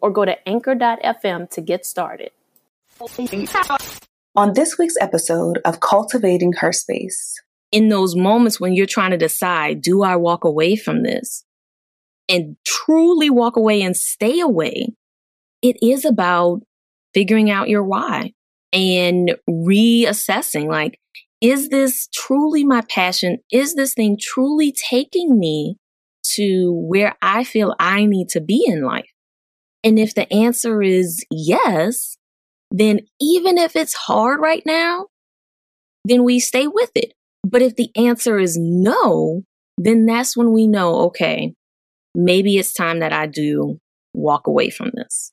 or go to anchor.fm to get started. On this week's episode of Cultivating Her Space, in those moments when you're trying to decide, do I walk away from this and truly walk away and stay away? It is about figuring out your why and reassessing like, is this truly my passion? Is this thing truly taking me to where I feel I need to be in life? And if the answer is yes, then even if it's hard right now, then we stay with it. But if the answer is no, then that's when we know, okay, maybe it's time that I do walk away from this.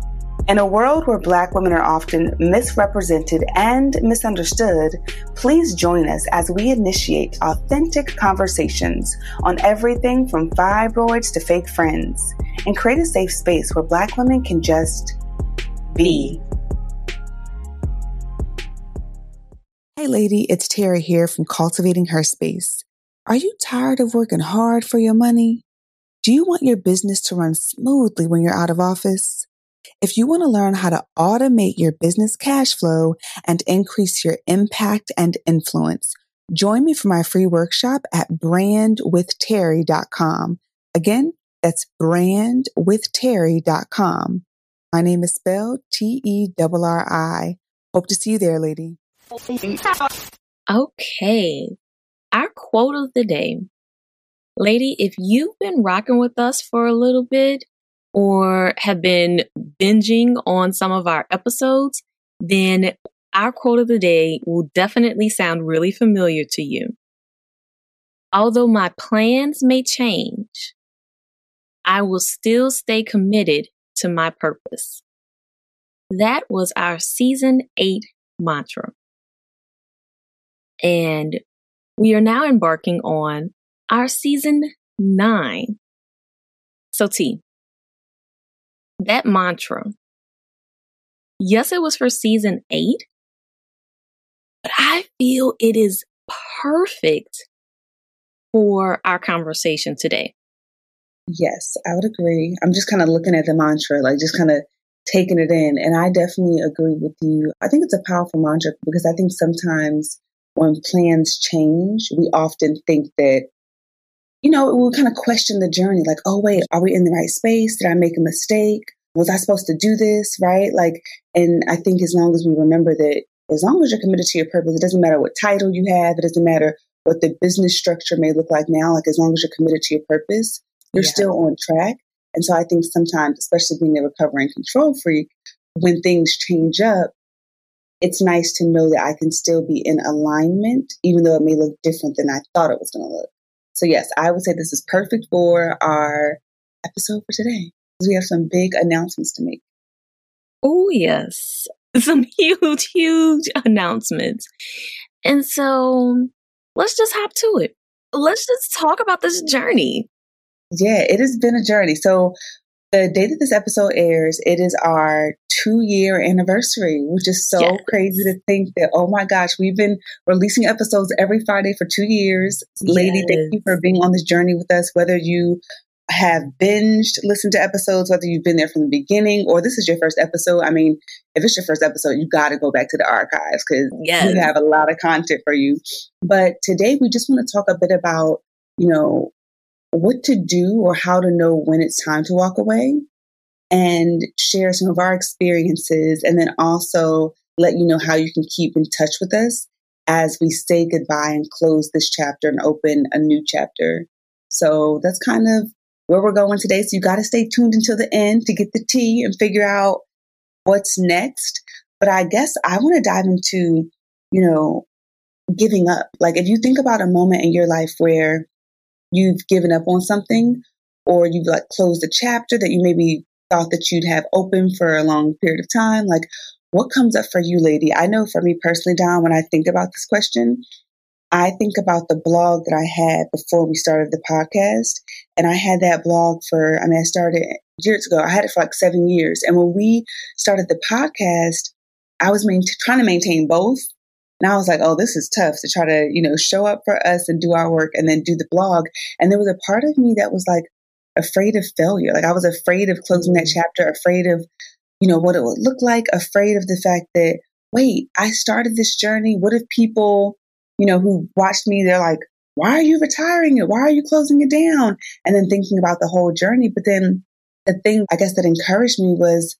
In a world where Black women are often misrepresented and misunderstood, please join us as we initiate authentic conversations on everything from fibroids to fake friends and create a safe space where Black women can just be. Hey, lady, it's Terri here from Cultivating Her Space. Are you tired of working hard for your money? Do you want your business to run smoothly when you're out of office? If you want to learn how to automate your business cash flow and increase your impact and influence, join me for my free workshop at brandwithterri.com. Again, that's brandwithterri.com. My name is spelled T E R R I. Hope to see you there, lady. Okay. Our quote of the day. Lady, if you've been rocking with us for a little bit, or have been binging on some of our episodes, then our quote of the day will definitely sound really familiar to you. Although my plans may change, I will still stay committed to my purpose. That was our season eight mantra. And we are now embarking on our season nine. So, T, that mantra, yes, it was for season eight, but I feel it is perfect for our conversation today. Yes, I would agree. I'm just kind of looking at the mantra, like just kind of taking it in. And I definitely agree with you. I think it's a powerful mantra because I think sometimes when plans change, we often think that, you know, we kind of question the journey like, oh, wait, are we in the right space? Did I make a mistake? Was I supposed to do this? Right? Like, and I think as long as we remember that, as long as you're committed to your purpose, it doesn't matter what title you have, it doesn't matter what the business structure may look like now. Like, as long as you're committed to your purpose, you're yeah. still on track. And so I think sometimes, especially being a recovering control freak, when things change up, it's nice to know that I can still be in alignment, even though it may look different than I thought it was going to look. So, yes, I would say this is perfect for our episode for today because we have some big announcements to make. Oh, yes. Some huge, huge announcements. And so let's just hop to it. Let's just talk about this journey. Yeah, it has been a journey. So the day that this episode airs, it is our two year anniversary, which is so yes. crazy to think that, oh my gosh, we've been releasing episodes every Friday for two years. Yes. Lady, thank you for being on this journey with us, whether you have binged, listened to episodes, whether you've been there from the beginning or this is your first episode. I mean, if it's your first episode, you got to go back to the archives because yes. we have a lot of content for you. But today we just want to talk a bit about, you know, what to do or how to know when it's time to walk away and share some of our experiences and then also let you know how you can keep in touch with us as we say goodbye and close this chapter and open a new chapter. So that's kind of where we're going today. So you got to stay tuned until the end to get the tea and figure out what's next. But I guess I want to dive into, you know, giving up. Like if you think about a moment in your life where you've given up on something or you've like closed a chapter that you maybe thought that you'd have open for a long period of time, like what comes up for you, lady? I know for me personally, Dom, when I think about this question, I think about the blog that I had before we started the podcast. And I had that blog for, I mean, I started years ago. I had it for like seven years. And when we started the podcast, I was main- trying to maintain both. And I was like, oh, this is tough to try to, you know, show up for us and do our work and then do the blog. And there was a part of me that was like afraid of failure. Like I was afraid of closing that mm-hmm. chapter, afraid of, you know, what it would look like, afraid of the fact that, wait, I started this journey. What if people, you know, who watched me, they're like, why are you retiring it? Why are you closing it down? And then thinking about the whole journey. But then the thing I guess that encouraged me was,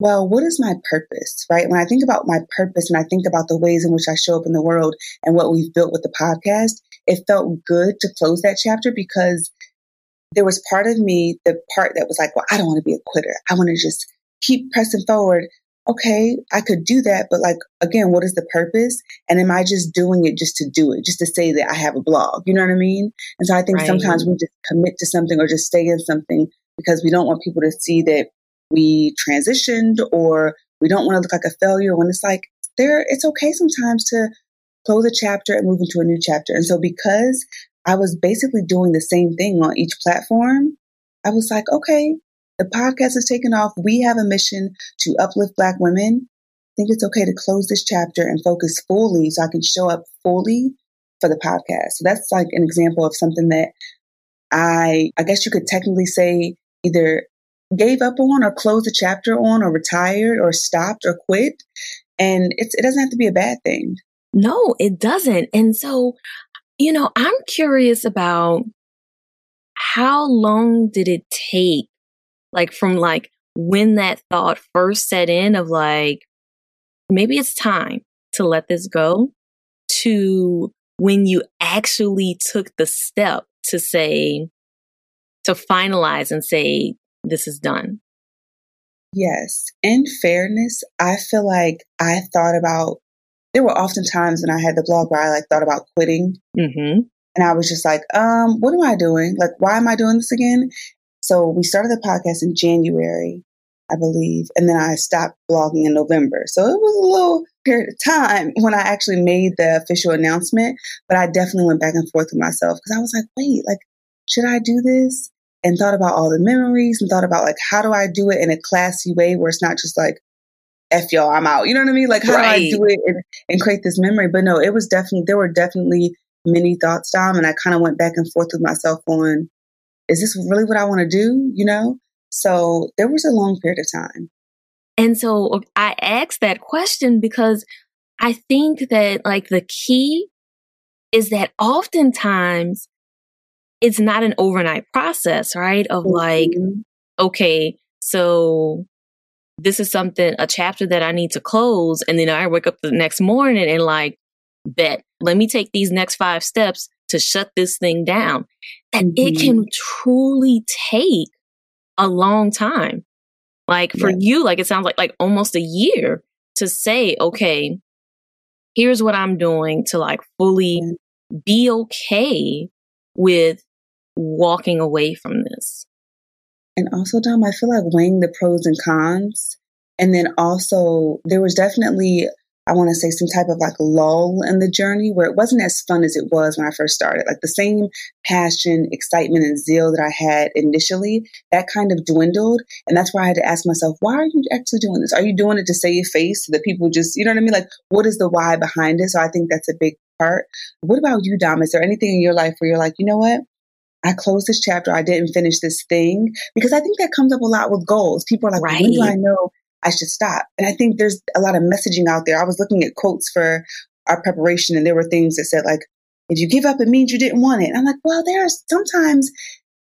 well, what is my purpose, right? When I think about my purpose and I think about the ways in which I show up in the world and what we've built with the podcast, it felt good to close that chapter because there was part of me, the part that was like, well, I don't want to be a quitter. I want to just keep pressing forward okay, I could do that, but like, again, what is the purpose? And am I just doing it just to do it, just to say that I have a blog? You know what I mean? And so I think right. sometimes we just commit to something or just stay in something because we don't want people to see that we transitioned or we don't want to look like a failure when it's like there, it's okay sometimes to close a chapter and move into a new chapter. And so because I was basically doing the same thing on each platform, I was like, okay, the podcast has taken off. We have a mission to uplift Black women. I think it's okay to close this chapter and focus fully so I can show up fully for the podcast. So that's like an example of something that I, I guess you could technically say either gave up on or closed the chapter on or retired or stopped or quit. And it's, it doesn't have to be a bad thing. No, it doesn't. And so, you know, I'm curious about how long did it take like from like when that thought first set in of like, maybe it's time to let this go to when you actually took the step to say, to finalize and say, this is done. Yes. In fairness, I feel like I thought about, there were often times when I had the blog where I like thought about quitting. Mm-hmm. And I was just like, um, what am I doing? Like, why am I doing this again? So we started the podcast in January, I believe, and then I stopped blogging in November. So it was a little period of time when I actually made the official announcement, but I definitely went back and forth with myself because I was like, wait, like, should I do this? And thought about all the memories and thought about like, how do I do it in a classy way where it's not just like, F y'all, I'm out. You know what I mean? Like, how right. do I do it and, and create this memory? But no, it was definitely, there were definitely many thoughts, Dom, and I kind of went back and forth with myself on is this really what I want to do? You know? So there was a long period of time. And so I asked that question because I think that like the key is that oftentimes it's not an overnight process, right? Of mm-hmm. like, okay, so this is something, a chapter that I need to close. And then I wake up the next morning and like, bet, let me take these next five steps to shut this thing down. And mm-hmm. it can truly take a long time. Like for you, like it sounds like like almost a year to say, okay, here's what I'm doing to like fully mm-hmm. be okay with walking away from this. And also, Dom, I feel like weighing the pros and cons. And then also, there was definitely I want to say some type of like lull in the journey where it wasn't as fun as it was when I first started. Like the same passion, excitement, and zeal that I had initially, that kind of dwindled. And that's why I had to ask myself, why are you actually doing this? Are you doing it to save face so that people just, you know what I mean? Like, what is the why behind it? So I think that's a big part. What about you, Dom? Is there anything in your life where you're like, you know what? I closed this chapter. I didn't finish this thing because I think that comes up a lot with goals. People are like, right. when do I know I should stop? And I think there's a lot of messaging out there. I was looking at quotes for our preparation and there were things that said like, if you give up, it means you didn't want it. And I'm like, well, there's sometimes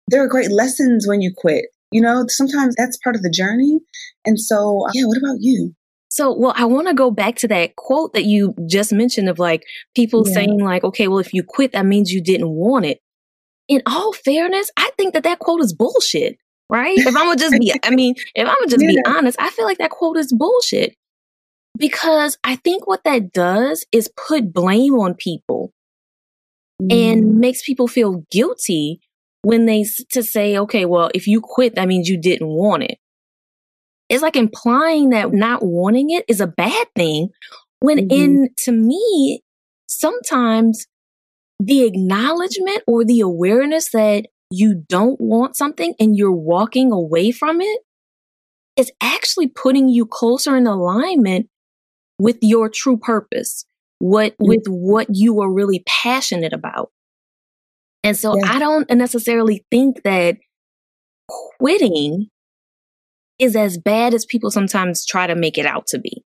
there are great lessons when you quit. You know, sometimes that's part of the journey. And so, uh, yeah, what about you? So, well, I want to go back to that quote that you just mentioned of like people yeah. saying like, okay, well, if you quit, that means you didn't want it. In all fairness, I think that that quote is bullshit, right? If I'm gonna just be, I mean, if I'm gonna just yeah. be honest, I feel like that quote is bullshit because I think what that does is put blame on people mm. and makes people feel guilty when they to say, okay, well, if you quit, that means you didn't want it. It's like implying that not wanting it is a bad thing when mm-hmm. in to me, sometimes the acknowledgement or the awareness that you don't want something and you're walking away from it is actually putting you closer in alignment with your true purpose, what, mm-hmm. with what you are really passionate about. And so yeah. I don't necessarily think that quitting is as bad as people sometimes try to make it out to be.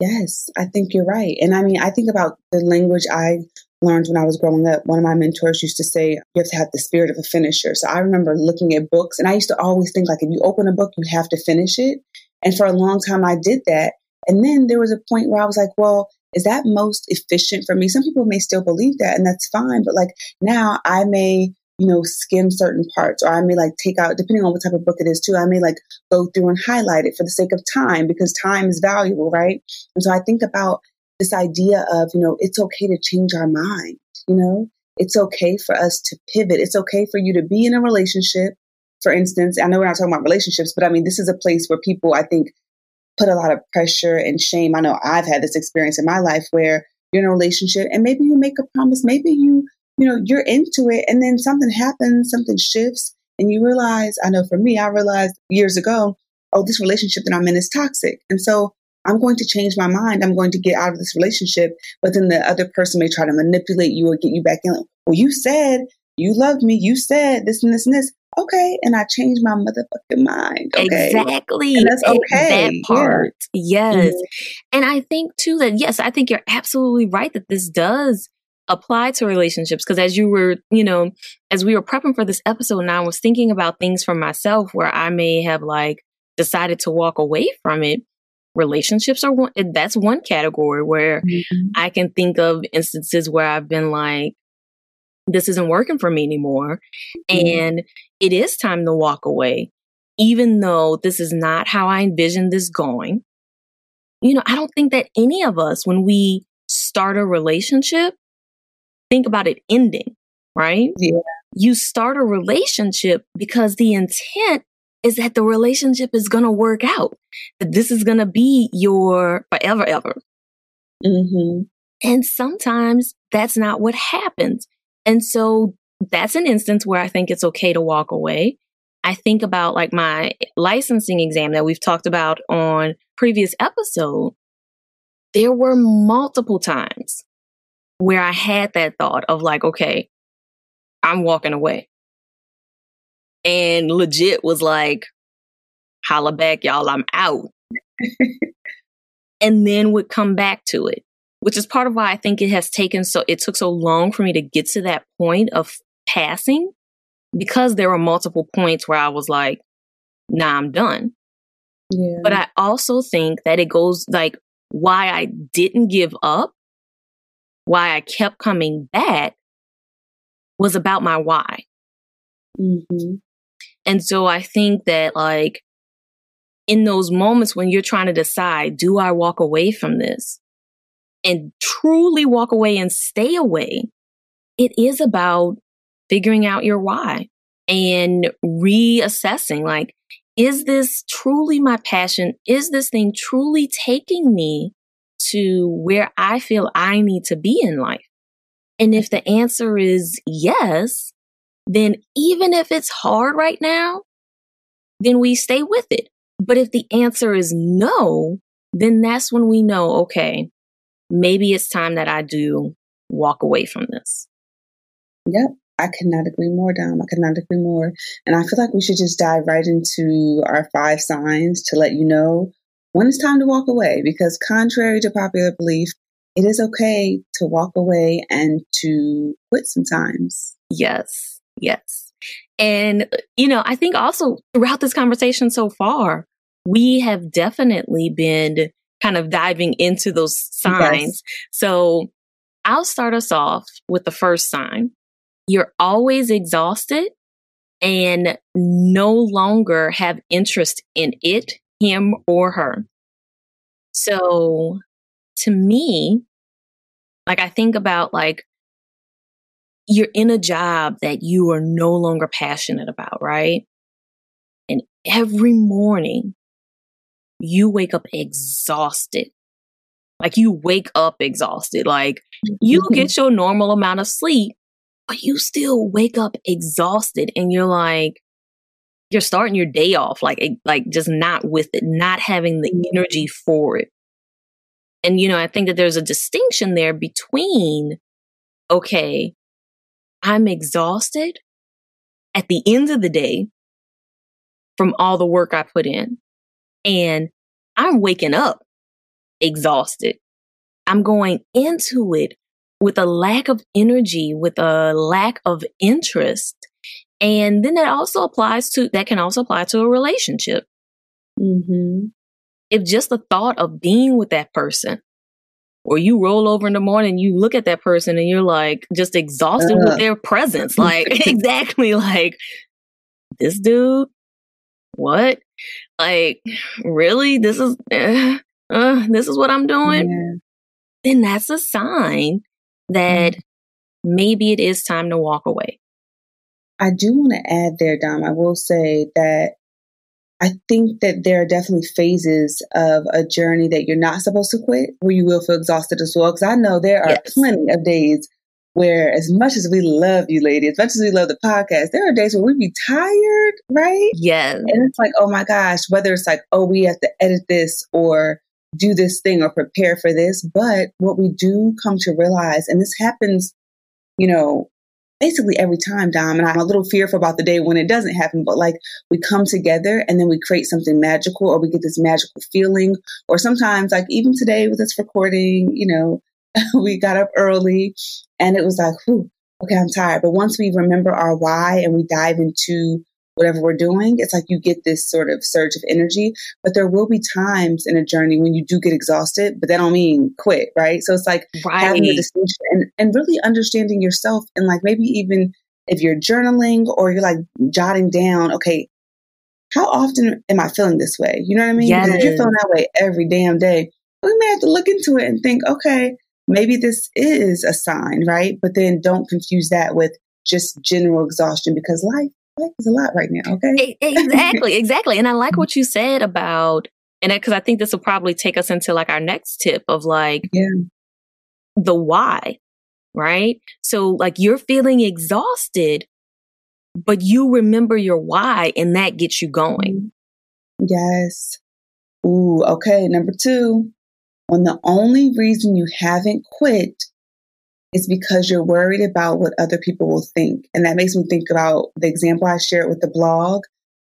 Yes, I think you're right. And I mean, I think about the language I learned when I was growing up. One of my mentors used to say, you have to have the spirit of a finisher. So I remember looking at books and I used to always think like, if you open a book, you have to finish it. And for a long time, I did that. And then there was a point where I was like, well, is that most efficient for me? Some people may still believe that and that's fine. But like now I may, you know, skim certain parts or I may like take out, depending on what type of book it is too, I may like go through and highlight it for the sake of time because time is valuable, right? And so I think about this idea of, you know, it's okay to change our mind, you know, it's okay for us to pivot. It's okay for you to be in a relationship. For instance, I know we're not talking about relationships, but I mean, this is a place where people, I think, put a lot of pressure and shame. I know I've had this experience in my life where you're in a relationship and maybe you make a promise, maybe you, you know, you're into it and then something happens, something shifts and you realize, I know for me, I realized years ago, oh, this relationship that I'm in is toxic. And so I'm going to change my mind. I'm going to get out of this relationship. But then the other person may try to manipulate you or get you back in. Well, you said you loved me. You said this and this and this okay. And I changed my motherfucking mind. Okay? Exactly. And that's okay. That part. Yeah. Yes. Mm-hmm. And I think too that, yes, I think you're absolutely right that this does apply to relationships. Cause as you were, you know, as we were prepping for this episode now, I was thinking about things for myself where I may have like decided to walk away from it relationships are one that's one category where mm-hmm. I can think of instances where I've been like, this isn't working for me anymore. Mm-hmm. And it is time to walk away, even though this is not how I envisioned this going. You know, I don't think that any of us, when we start a relationship, think about it ending, right? Yeah. You start a relationship because the intent is that the relationship is going to work out, that this is going to be your forever, ever. Mm-hmm. And sometimes that's not what happens. And so that's an instance where I think it's okay to walk away. I think about like my licensing exam that we've talked about on previous episode. There were multiple times where I had that thought of like, okay, I'm walking away. And legit was like, holla back, y'all, I'm out. and then would come back to it which is part of why I think it has taken so, it took so long for me to get to that point of passing because there were multiple points where I was like, nah, I'm done. Yeah. But I also think that it goes like why I didn't give up, why I kept coming back was about my why. Mm-hmm. And so I think that like in those moments when you're trying to decide, do I walk away from this? and truly walk away and stay away, it is about figuring out your why and reassessing like, is this truly my passion? Is this thing truly taking me to where I feel I need to be in life? And if the answer is yes, then even if it's hard right now, then we stay with it. But if the answer is no, then that's when we know, okay, maybe it's time that I do walk away from this. Yep. I cannot agree more, Dom. I cannot agree more. And I feel like we should just dive right into our five signs to let you know when it's time to walk away. Because contrary to popular belief, it is okay to walk away and to quit sometimes. Yes, yes. And, you know, I think also throughout this conversation so far, we have definitely been kind of diving into those signs. Yes. So I'll start us off with the first sign. You're always exhausted and no longer have interest in it, him, or her. So to me, like I think about like you're in a job that you are no longer passionate about, right? And every morning you wake up exhausted. Like you wake up exhausted. Like you mm-hmm. get your normal amount of sleep, but you still wake up exhausted and you're like, you're starting your day off like, like just not with it, not having the mm-hmm. energy for it. And, you know, I think that there's a distinction there between, okay, I'm exhausted at the end of the day from all the work I put in. And I'm waking up exhausted. I'm going into it with a lack of energy, with a lack of interest. And then that also applies to, that can also apply to a relationship. Mm-hmm. If just the thought of being with that person or you roll over in the morning, you look at that person and you're like just exhausted uh. with their presence. Like, exactly like this dude, what? Like, really? This is, uh, uh, this is what I'm doing? Yeah. Then that's a sign that mm. maybe it is time to walk away. I do want to add there, Dom. I will say that I think that there are definitely phases of a journey that you're not supposed to quit, where you will feel exhausted as well. Because I know there are yes. plenty of days where, as much as we love you, lady, as much as we love the podcast, there are days where we be tired, right? Yes. And it's like, oh my gosh, whether it's like, oh, we have to edit this or do this thing or prepare for this. But what we do come to realize, and this happens, you know, basically every time, Dom. And I'm a little fearful about the day when it doesn't happen, but like we come together and then we create something magical or we get this magical feeling. Or sometimes, like even today with this recording, you know, we got up early and it was like, whew, okay, I'm tired. But once we remember our why and we dive into whatever we're doing, it's like you get this sort of surge of energy. But there will be times in a journey when you do get exhausted, but that don't mean quit, right? So it's like right. having the distinction and, and really understanding yourself and like maybe even if you're journaling or you're like jotting down, okay, how often am I feeling this way? You know what I mean? Yes. If you're feeling that way every damn day, we may have to look into it and think, okay, maybe this is a sign, right? But then don't confuse that with just general exhaustion because life life is a lot right now. Okay. exactly. Exactly. And I like what you said about, and because I think this will probably take us into like our next tip of like yeah. the why, right? So like you're feeling exhausted, but you remember your why and that gets you going. Mm-hmm. Yes. Ooh, okay. Number two, when the only reason you haven't quit it's because you're worried about what other people will think. And that makes me think about the example I shared with the blog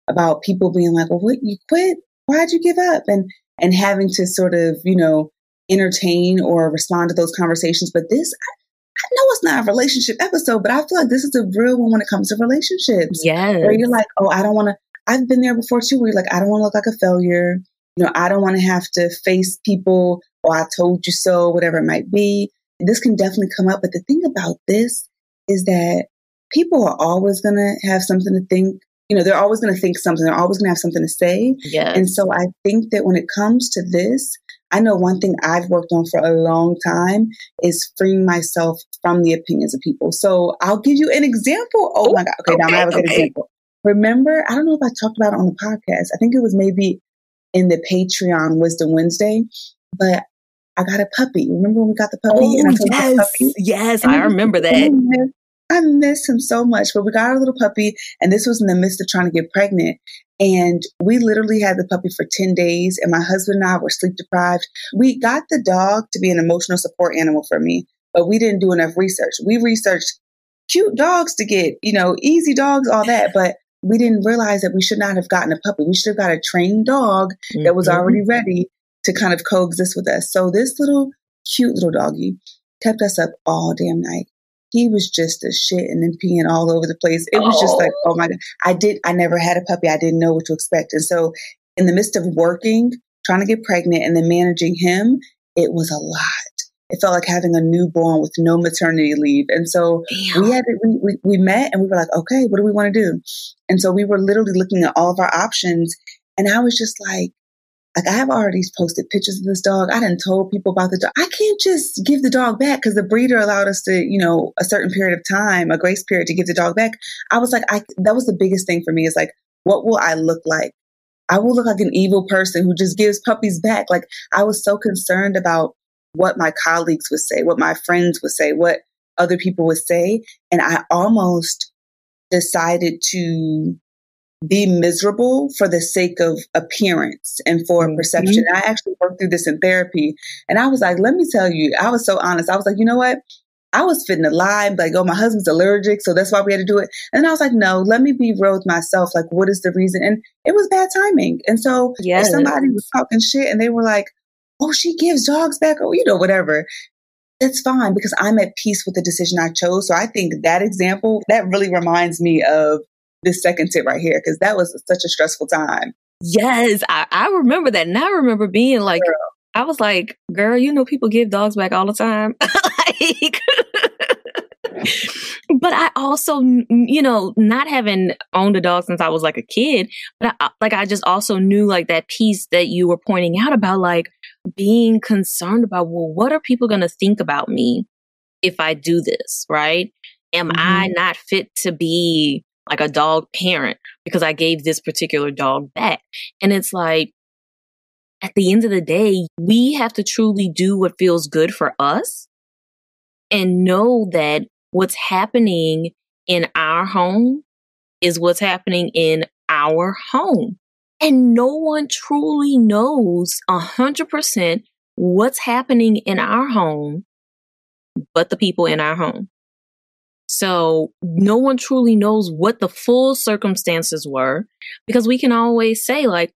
about people being like, well, what, you quit? Why'd you give up? And, and having to sort of, you know, entertain or respond to those conversations. But this, I, I know it's not a relationship episode, but I feel like this is a real one when it comes to relationships. Yeah. Where you're like, oh, I don't want to, I've been there before too, where you're like, I don't want to look like a failure. You know, I don't want to have to face people or I told you so, whatever it might be this can definitely come up. But the thing about this is that people are always going to have something to think. You know, they're always going to think something. They're always going to have something to say. Yes. And so I think that when it comes to this, I know one thing I've worked on for a long time is freeing myself from the opinions of people. So I'll give you an example. Oh my God. Okay, okay now I have a good okay. example. Remember, I don't know if I talked about it on the podcast. I think it was maybe in the Patreon Wisdom Wednesday, but I got a puppy. Remember when we got the puppy? Oh, and I yes. Puppy? Yes, and I remember that. I miss, I miss him so much. But we got our little puppy, and this was in the midst of trying to get pregnant. And we literally had the puppy for 10 days, and my husband and I were sleep deprived. We got the dog to be an emotional support animal for me, but we didn't do enough research. We researched cute dogs to get, you know, easy dogs, all that. But we didn't realize that we should not have gotten a puppy. We should have got a trained dog that was mm-hmm. already ready to kind of coexist with us. So this little cute little doggy kept us up all damn night. He was just a shit and then peeing all over the place. It was oh. just like, oh. oh my God. I did, I never had a puppy. I didn't know what to expect. And so in the midst of working, trying to get pregnant and then managing him, it was a lot it felt like having a newborn with no maternity leave. And so Damn. we had to, we, we, we met and we were like, okay, what do we want to do? And so we were literally looking at all of our options. And I was just like, like I have already posted pictures of this dog. I didn't told people about the dog. I can't just give the dog back because the breeder allowed us to, you know, a certain period of time, a grace period to give the dog back. I was like, I that was the biggest thing for me is like, what will I look like? I will look like an evil person who just gives puppies back. Like I was so concerned about what my colleagues would say, what my friends would say, what other people would say. And I almost decided to be miserable for the sake of appearance and for mm-hmm. perception. I actually worked through this in therapy. And I was like, let me tell you, I was so honest. I was like, you know what? I was fitting a lie, like, oh, my husband's allergic, so that's why we had to do it. And I was like, no, let me be real with myself. Like, what is the reason? And it was bad timing. And so yes. if somebody was talking shit and they were like, oh, she gives dogs back, or, you know, whatever. That's fine because I'm at peace with the decision I chose. So I think that example, that really reminds me of this second tip right here because that was such a stressful time. Yes, I, I remember that. And I remember being like, girl. I was like, girl, you know, people give dogs back all the time. like, but I also, you know, not having owned a dog since I was like a kid, but I, like I just also knew like that piece that you were pointing out about like being concerned about, well, what are people going to think about me if I do this? Right. Am mm-hmm. I not fit to be like a dog parent because I gave this particular dog back? And it's like, at the end of the day, we have to truly do what feels good for us and know that what's happening in our home is what's happening in our home. And no one truly knows a hundred percent what's happening in our home, but the people in our home. So no one truly knows what the full circumstances were because we can always say like,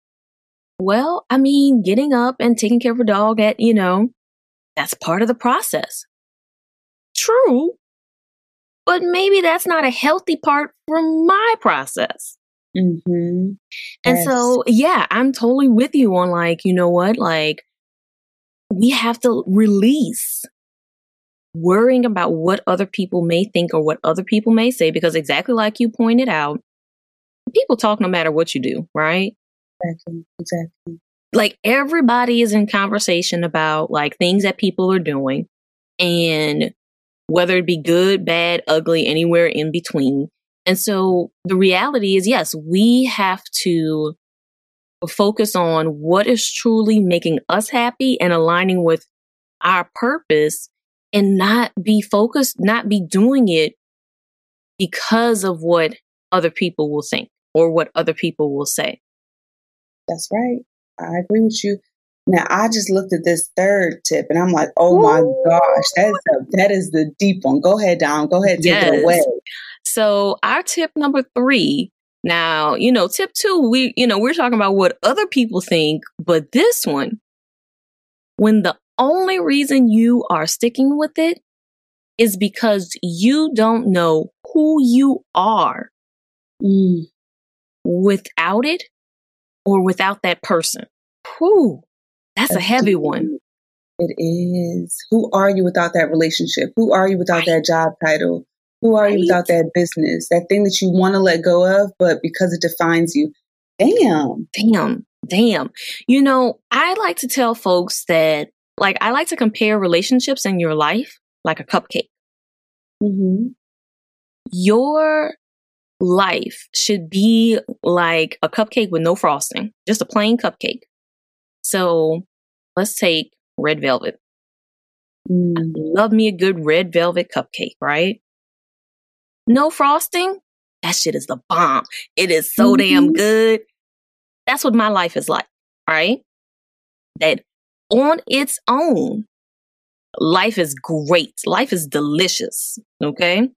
well, I mean, getting up and taking care of a dog at, you know, that's part of the process. True, but maybe that's not a healthy part for my process. Mm-hmm. And yes. so, yeah, I'm totally with you on like, you know what? Like, we have to release worrying about what other people may think or what other people may say, because exactly like you pointed out, people talk no matter what you do, right? Exactly. Exactly. Like everybody is in conversation about like things that people are doing. And whether it be good, bad, ugly, anywhere in between. And so the reality is, yes, we have to focus on what is truly making us happy and aligning with our purpose and not be focused, not be doing it because of what other people will think or what other people will say. That's right. I agree with you. Now I just looked at this third tip and I'm like, oh Ooh. my gosh, that is a, that is the deep one. Go ahead, Dom. Go ahead, take yes. it away. So our tip number three. Now, you know, tip two, we you know, we're talking about what other people think, but this one, when the only reason you are sticking with it is because you don't know who you are mm. without it or without that person. Whew. That's a heavy one. It is. Who are you without that relationship? Who are you without right. that job title? Who are right. you without that business? That thing that you want to let go of, but because it defines you. Damn. Damn. Damn. You know, I like to tell folks that, like, I like to compare relationships in your life like a cupcake. Mm-hmm. Your life should be like a cupcake with no frosting, just a plain cupcake. So let's take red velvet. Mm. love me a good red velvet cupcake, right? No frosting. That shit is the bomb. It is so mm-hmm. damn good. That's what my life is like, right? That on its own, life is great. Life is delicious. Okay.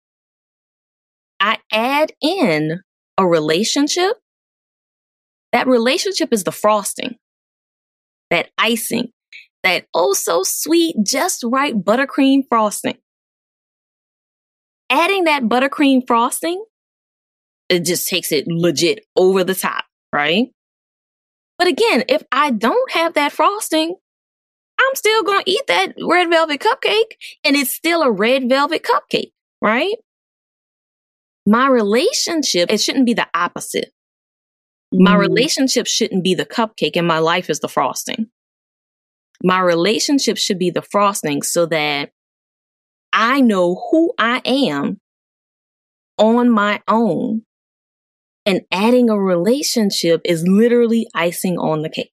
I add in a relationship, that relationship is the frosting, that icing, that oh so sweet, just right buttercream frosting. Adding that buttercream frosting, it just takes it legit over the top, right? But again, if I don't have that frosting, I'm still going to eat that red velvet cupcake and it's still a red velvet cupcake, right? My relationship, it shouldn't be the opposite. Mm. My relationship shouldn't be the cupcake and my life is the frosting. My relationship should be the frosting so that I know who I am on my own. And adding a relationship is literally icing on the cake.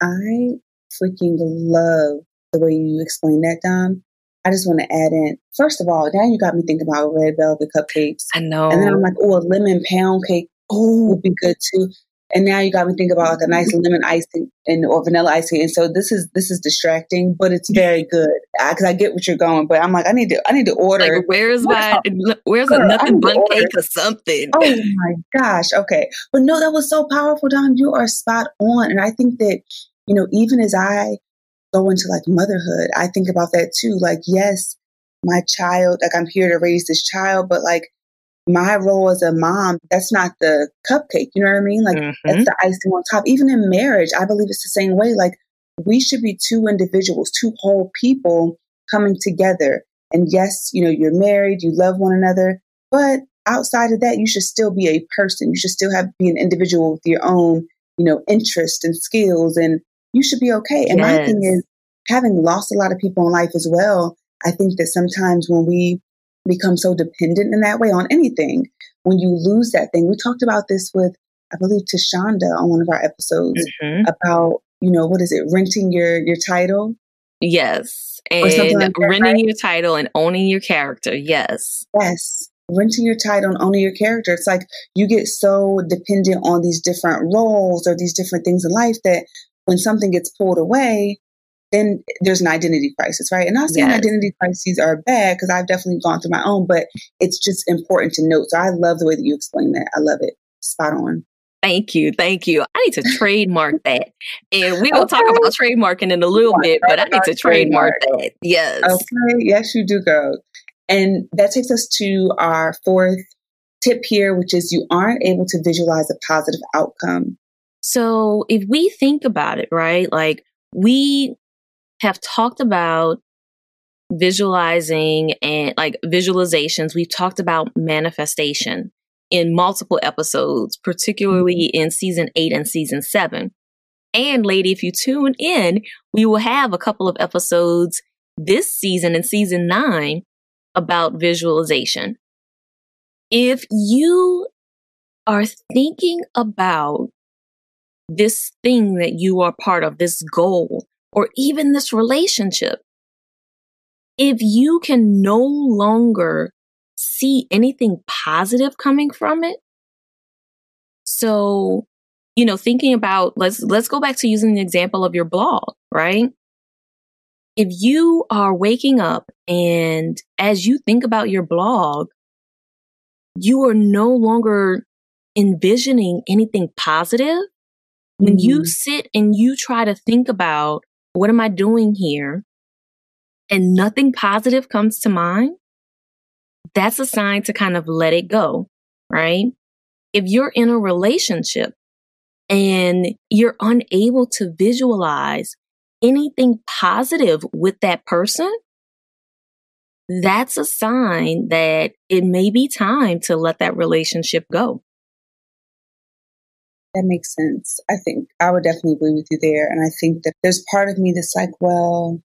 I freaking love the way you explain that, Dom. I just want to add in, first of all, now you got me thinking about red velvet cupcakes. I know. And then I'm like, oh, a lemon pound cake oh, would be good too. And now you got me thinking about like a nice lemon icing and or vanilla icing. And so this is this is distracting, but it's very good because I, I, get what you're going. But I'm like, I need to I need to order. Like, where's my where's a nothing but cake or something? Oh my gosh. Okay, but no, that was so powerful, Dom. You are spot on, and I think that you know, even as I go into like motherhood, I think about that too. Like, yes, my child, like I'm here to raise this child, but like my role as a mom, that's not the cupcake. You know what I mean? Like mm-hmm. that's the icing on top. Even in marriage, I believe it's the same way. Like we should be two individuals, two whole people coming together. And yes, you know, you're married, you love one another, but outside of that, you should still be a person. You should still have be an individual with your own, you know, interest and skills and you should be okay. And yes. my thing is, having lost a lot of people in life as well, I think that sometimes when we become so dependent in that way on anything, when you lose that thing, we talked about this with, I believe, Tashonda on one of our episodes mm-hmm. about, you know, what is it, renting your your title? Yes. And like renting right? your title and owning your character. Yes. Yes renting your title and owning your character. It's like you get so dependent on these different roles or these different things in life that when something gets pulled away, then there's an identity crisis, right? And not saying yes. identity crises are bad because I've definitely gone through my own, but it's just important to note. So I love the way that you explain that. I love it. Spot on. Thank you. Thank you. I need to trademark that. And we will okay. talk about trademarking in a little bit, but I need to trademark, trademark that. Yes. Okay. Yes, you do go. And that takes us to our fourth tip here, which is you aren't able to visualize a positive outcome. So if we think about it, right, like we have talked about visualizing and like visualizations, we've talked about manifestation in multiple episodes, particularly mm-hmm. in season eight and season seven. And lady, if you tune in, we will have a couple of episodes this season in season nine about visualization. If you are thinking about this thing that you are part of, this goal, or even this relationship, if you can no longer see anything positive coming from it, so, you know, thinking about, let's, let's go back to using the example of your blog, right? If you are waking up and as you think about your blog, you are no longer envisioning anything positive, when you mm-hmm. sit and you try to think about what am I doing here and nothing positive comes to mind, that's a sign to kind of let it go, right? If you're in a relationship and you're unable to visualize anything positive with that person, that's a sign that it may be time to let that relationship go. That makes sense. I think I would definitely agree with you there. And I think that there's part of me that's like, well,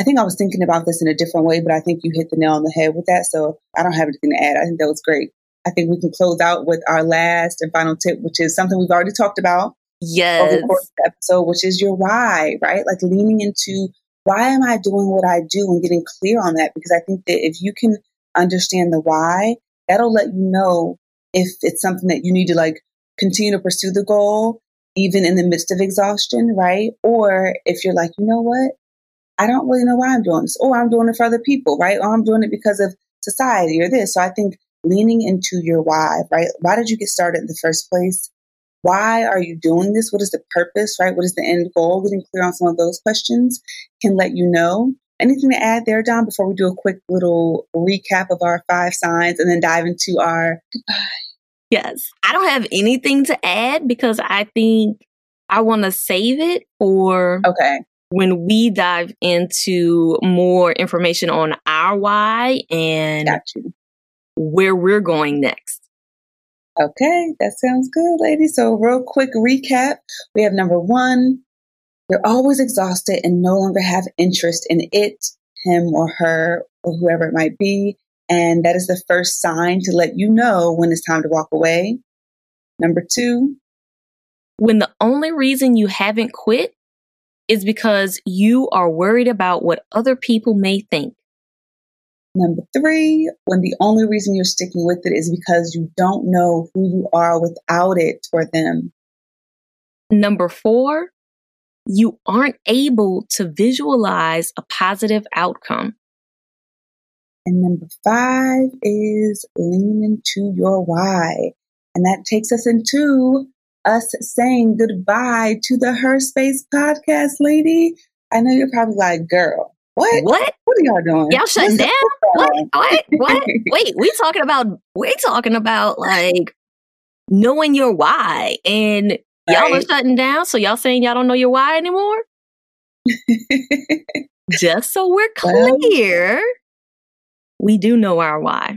I think I was thinking about this in a different way, but I think you hit the nail on the head with that. So I don't have anything to add. I think that was great. I think we can close out with our last and final tip, which is something we've already talked about. Yes. Over the course of the episode, which is your why, right? Like leaning into why am I doing what I do and getting clear on that? Because I think that if you can understand the why, that'll let you know if it's something that you need to like continue to pursue the goal, even in the midst of exhaustion, right? Or if you're like, you know what? I don't really know why I'm doing this, or I'm doing it for other people, right? Or I'm doing it because of society or this. So I think leaning into your why, right? Why did you get started in the first place? Why are you doing this? What is the purpose, right? What is the end goal? Getting clear on some of those questions can let you know. Anything to add there, Dom, before we do a quick little recap of our five signs and then dive into our goodbye? Yes. I don't have anything to add because I think I want to save it for okay. when we dive into more information on our why and where we're going next. Okay, that sounds good, ladies. So, real quick recap we have number one, you're always exhausted and no longer have interest in it, him or her, or whoever it might be. And that is the first sign to let you know when it's time to walk away. Number two, when the only reason you haven't quit is because you are worried about what other people may think. Number three, when the only reason you're sticking with it is because you don't know who you are without it or them. Number four, you aren't able to visualize a positive outcome. And number five is lean into your why. And that takes us into us saying goodbye to the Her Space podcast, lady. I know you're probably like, girl, what? What? What are y'all doing? Y'all shutting down? What? What? What? Wait, we talking about we talking about like knowing your why, and y'all are shutting down. So y'all saying y'all don't know your why anymore? Just so we're clear, well, we do know our why.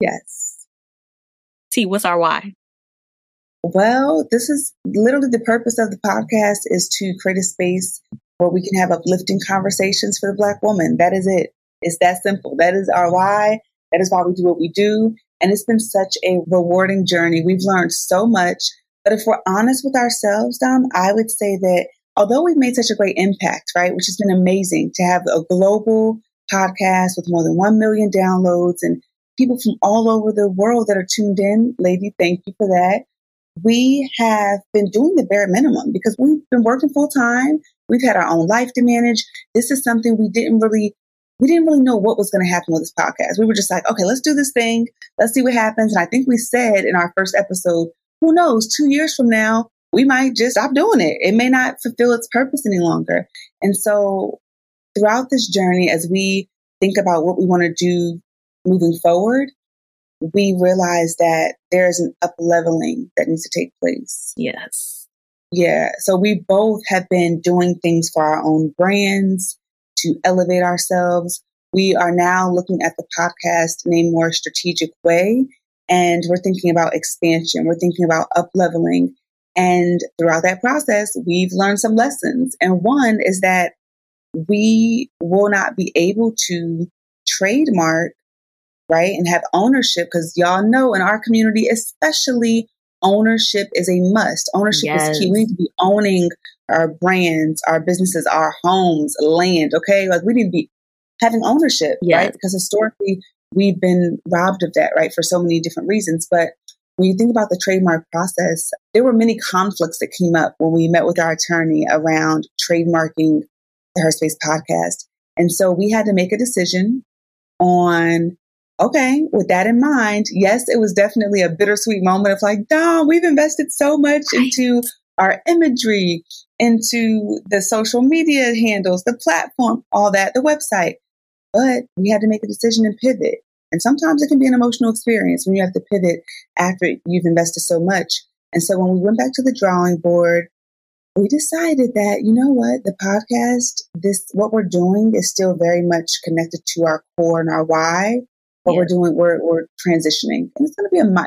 Yes. T, what's our why? Well, this is literally the purpose of the podcast is to create a space where we can have uplifting conversations for the Black woman. That is it. It's that simple. That is our why. That is why we do what we do. And it's been such a rewarding journey. We've learned so much. But if we're honest with ourselves, Dom, I would say that although we've made such a great impact, right, which has been amazing to have a global podcast with more than 1 million downloads and people from all over the world that are tuned in. Lady, thank you for that. We have been doing the bare minimum because we've been working full time. We've had our own life to manage. This is something we didn't really we didn't really know what was going to happen with this podcast. We were just like, okay, let's do this thing. Let's see what happens. And I think we said in our first episode, who knows, two years from now, we might just stop doing it. It may not fulfill its purpose any longer. And so throughout this journey, as we think about what we want to do moving forward, we realize that there's an up leveling that needs to take place. Yes. Yeah. So we both have been doing things for our own brands to elevate ourselves. We are now looking at the podcast in a more strategic way. And we're thinking about expansion. We're thinking about up leveling. And throughout that process, we've learned some lessons. And one is that we will not be able to trademark, right, and have ownership because y'all know in our community, especially ownership is a must. Ownership yes. is key. We need to be owning our brands, our businesses, our homes, land. Okay. Like we need to be having ownership, yes. right? Because historically we've been robbed of that, right? For so many different reasons. But when you think about the trademark process, there were many conflicts that came up when we met with our attorney around trademarking the Her Space podcast. And so we had to make a decision on, okay, with that in mind, yes, it was definitely a bittersweet moment of like, Dom, we've invested so much into our imagery, into the social media handles, the platform, all that, the website. But we had to make a decision and pivot. And sometimes it can be an emotional experience when you have to pivot after you've invested so much. And so when we went back to the drawing board, we decided that, you know what, the podcast, this, what we're doing is still very much connected to our core and our why. What yeah. we're doing, we're, we're transitioning. And it's going to be a, mi-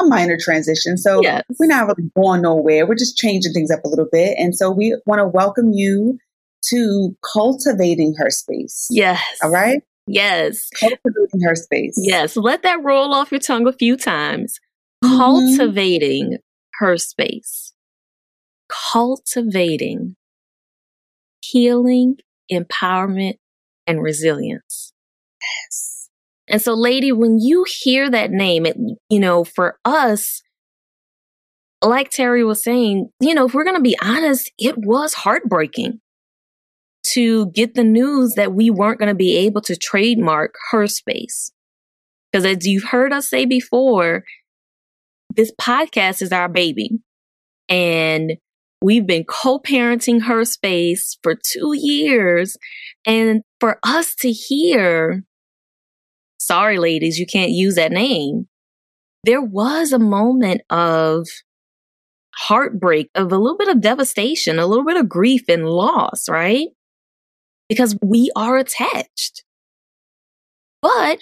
a minor transition. So yes. we're not really going nowhere. We're just changing things up a little bit. And so we want to welcome you to cultivating her space. Yes. All right. Yes. Cultivating her space. Yes. Let that roll off your tongue a few times. Mm-hmm. Cultivating her space cultivating healing, empowerment, and resilience. Yes. And so, lady, when you hear that name, it, you know, for us, like Terri was saying, you know, if we're going to be honest, it was heartbreaking to get the news that we weren't going to be able to trademark her space. Because as you've heard us say before, this podcast is our baby. And we've been co parenting her space for two years. And for us to hear, sorry, ladies, you can't use that name. There was a moment of heartbreak, of a little bit of devastation, a little bit of grief and loss, right? Because we are attached. But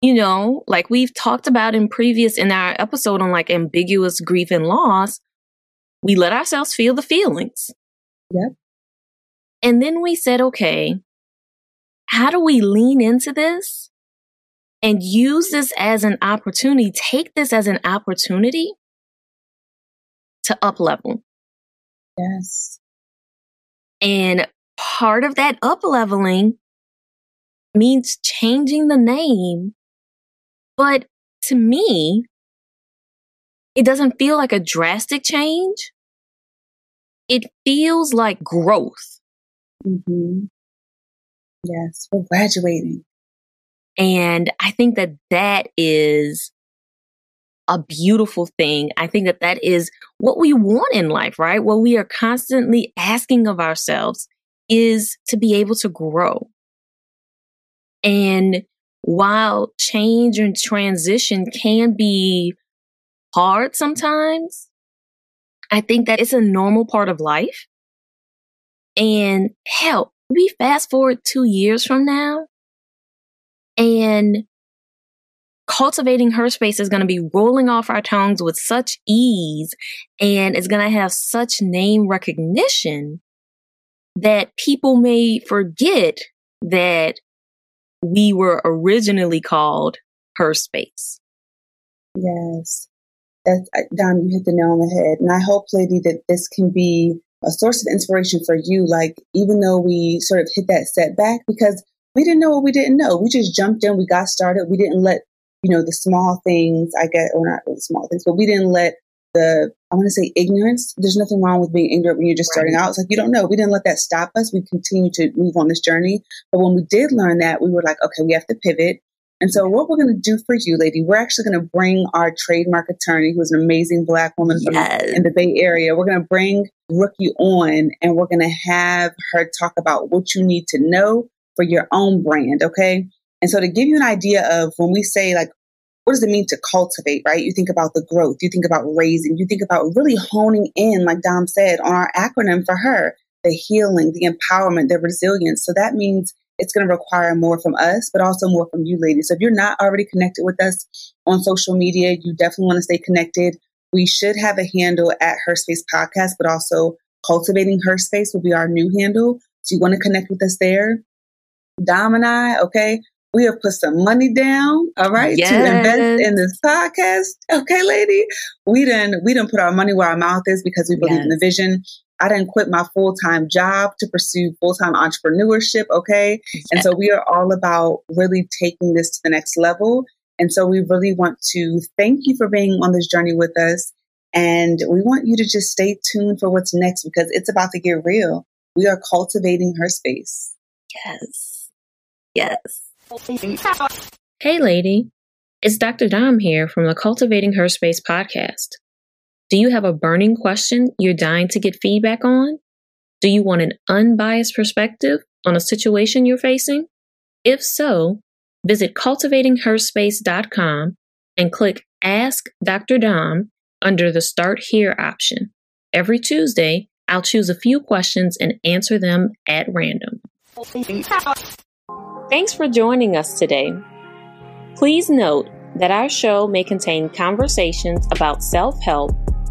you know, like we've talked about in previous in our episode on like ambiguous grief and loss, we let ourselves feel the feelings. Yep. And then we said, okay, how do we lean into this and use this as an opportunity, take this as an opportunity to up level? Yes. And part of that up leveling means changing the name but to me, it doesn't feel like a drastic change. It feels like growth. Mm-hmm. Yes, we're graduating. And I think that that is a beautiful thing. I think that that is what we want in life, right? What we are constantly asking of ourselves is to be able to grow. And while change and transition can be hard sometimes, I think that it's a normal part of life. And hell, we fast forward two years from now and cultivating her space is going to be rolling off our tongues with such ease and it's going to have such name recognition that people may forget that we were originally called her space. Yes. That's, uh, Dom, you hit the nail on the head. And I hope, lady, that this can be a source of inspiration for you. Like, even though we sort of hit that setback, because we didn't know what we didn't know. We just jumped in, we got started. We didn't let, you know, the small things, I get, or not really small things, but we didn't let the I want to say ignorance. There's nothing wrong with being ignorant when you're just starting out. It's like you don't know. We didn't let that stop us. We continue to move on this journey. But when we did learn that, we were like, okay, we have to pivot. And so what we're going to do for you, lady, we're actually going to bring our trademark attorney, who's an amazing black woman from yes. in the Bay Area. We're going to bring Rookie on and we're going to have her talk about what you need to know for your own brand. Okay. And so to give you an idea of when we say like what does it mean to cultivate, right? You think about the growth, you think about raising, you think about really honing in, like Dom said, on our acronym for her, the healing, the empowerment, the resilience. So that means it's going to require more from us, but also more from you, ladies. So if you're not already connected with us on social media, you definitely want to stay connected. We should have a handle at Her Space Podcast, but also Cultivating Her Space will be our new handle. So you want to connect with us there. Dom and I, okay, we have put some money down, all right, yes. to invest in this podcast. Okay, lady. We didn't we didn't put our money where our mouth is because we believe yes. in the vision. I didn't quit my full time job to pursue full time entrepreneurship. Okay. Yes. And so we are all about really taking this to the next level. And so we really want to thank you for being on this journey with us. And we want you to just stay tuned for what's next because it's about to get real. We are cultivating her space. Yes. Yes. Hey, lady. It's Dr. Dom here from the Cultivating Her Space podcast. Do you have a burning question you're dying to get feedback on? Do you want an unbiased perspective on a situation you're facing? If so, visit cultivatingherspace.com and click Ask Dr. Dom under the Start Here option. Every Tuesday, I'll choose a few questions and answer them at random. Thanks for joining us today. Please note that our show may contain conversations about self help,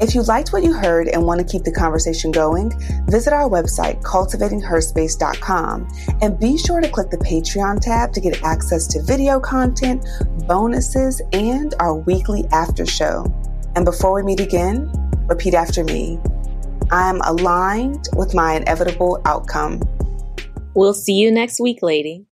If you liked what you heard and want to keep the conversation going, visit our website, cultivatingherspace.com, and be sure to click the Patreon tab to get access to video content, bonuses, and our weekly after show. And before we meet again, Repeat after me. I am aligned with my inevitable outcome. We'll see you next week, lady.